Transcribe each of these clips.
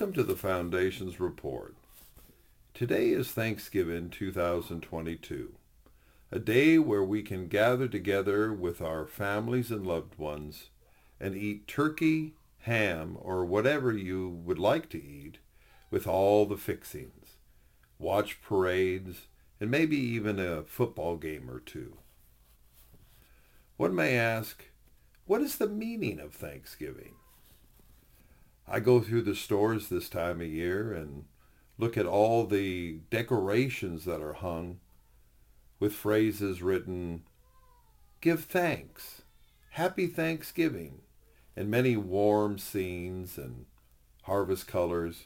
Welcome to the Foundation's report. Today is Thanksgiving 2022, a day where we can gather together with our families and loved ones and eat turkey, ham, or whatever you would like to eat with all the fixings, watch parades, and maybe even a football game or two. One may ask, what is the meaning of Thanksgiving? I go through the stores this time of year and look at all the decorations that are hung with phrases written, give thanks, happy Thanksgiving, and many warm scenes and harvest colors.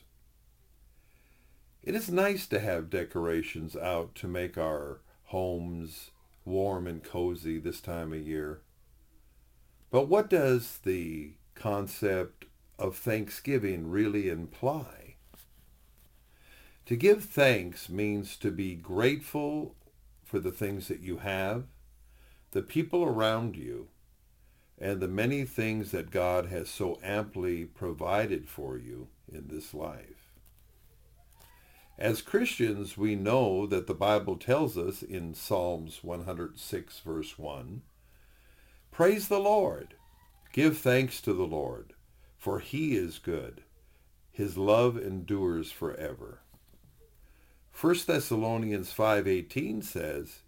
It is nice to have decorations out to make our homes warm and cozy this time of year. But what does the concept of thanksgiving really imply? To give thanks means to be grateful for the things that you have, the people around you, and the many things that God has so amply provided for you in this life. As Christians, we know that the Bible tells us in Psalms 106 verse 1, Praise the Lord. Give thanks to the Lord for he is good. His love endures forever. 1 Thessalonians 5:18 says,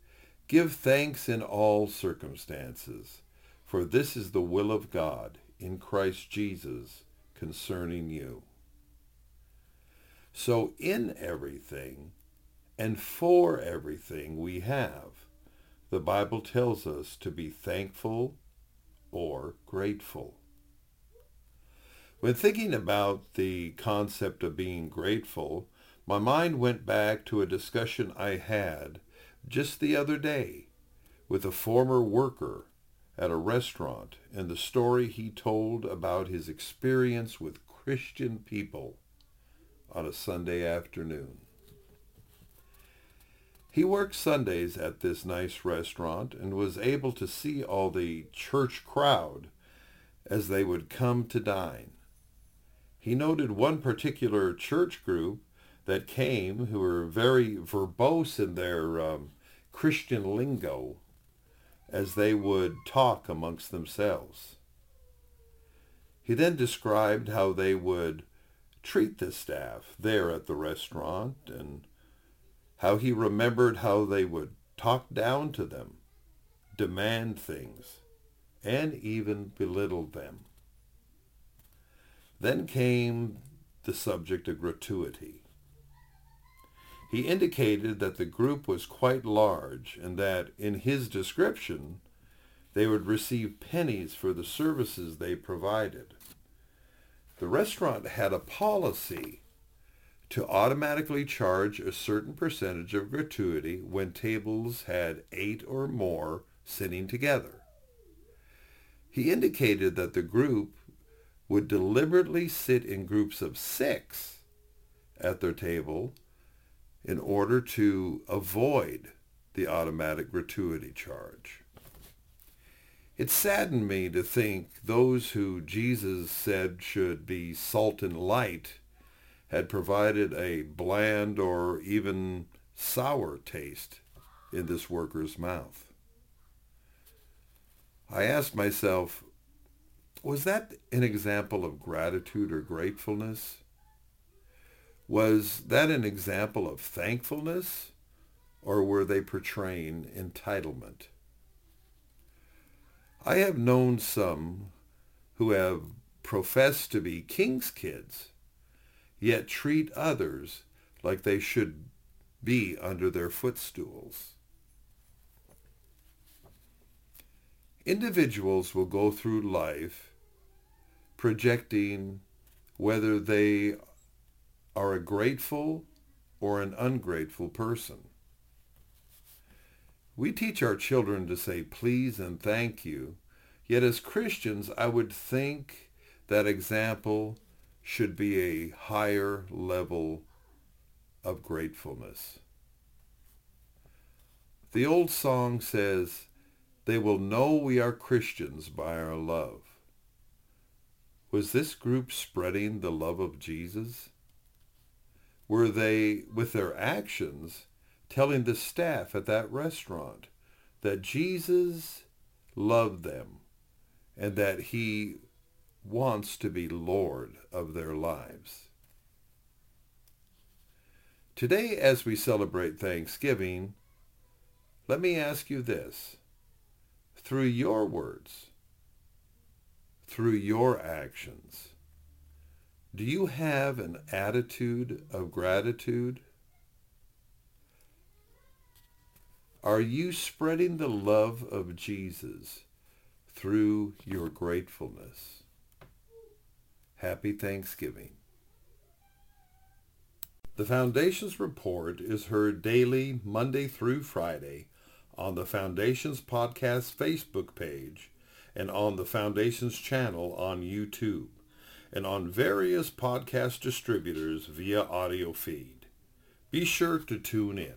"Give thanks in all circumstances, for this is the will of God in Christ Jesus concerning you." So in everything and for everything we have, the Bible tells us to be thankful or grateful. When thinking about the concept of being grateful, my mind went back to a discussion I had just the other day with a former worker at a restaurant and the story he told about his experience with Christian people on a Sunday afternoon. He worked Sundays at this nice restaurant and was able to see all the church crowd as they would come to dine. He noted one particular church group that came who were very verbose in their um, Christian lingo as they would talk amongst themselves. He then described how they would treat the staff there at the restaurant and how he remembered how they would talk down to them, demand things, and even belittle them. Then came the subject of gratuity. He indicated that the group was quite large and that, in his description, they would receive pennies for the services they provided. The restaurant had a policy to automatically charge a certain percentage of gratuity when tables had eight or more sitting together. He indicated that the group would deliberately sit in groups of six at their table in order to avoid the automatic gratuity charge. It saddened me to think those who Jesus said should be salt and light had provided a bland or even sour taste in this worker's mouth. I asked myself, was that an example of gratitude or gratefulness? Was that an example of thankfulness or were they portraying entitlement? I have known some who have professed to be king's kids, yet treat others like they should be under their footstools. Individuals will go through life projecting whether they are a grateful or an ungrateful person. We teach our children to say please and thank you, yet as Christians I would think that example should be a higher level of gratefulness. The old song says, they will know we are Christians by our love. Was this group spreading the love of Jesus? Were they, with their actions, telling the staff at that restaurant that Jesus loved them and that he wants to be Lord of their lives? Today, as we celebrate Thanksgiving, let me ask you this. Through your words, through your actions, do you have an attitude of gratitude? Are you spreading the love of Jesus through your gratefulness? Happy Thanksgiving. The Foundation's report is heard daily, Monday through Friday, on the Foundation's podcast Facebook page and on the Foundation's channel on YouTube and on various podcast distributors via audio feed. Be sure to tune in.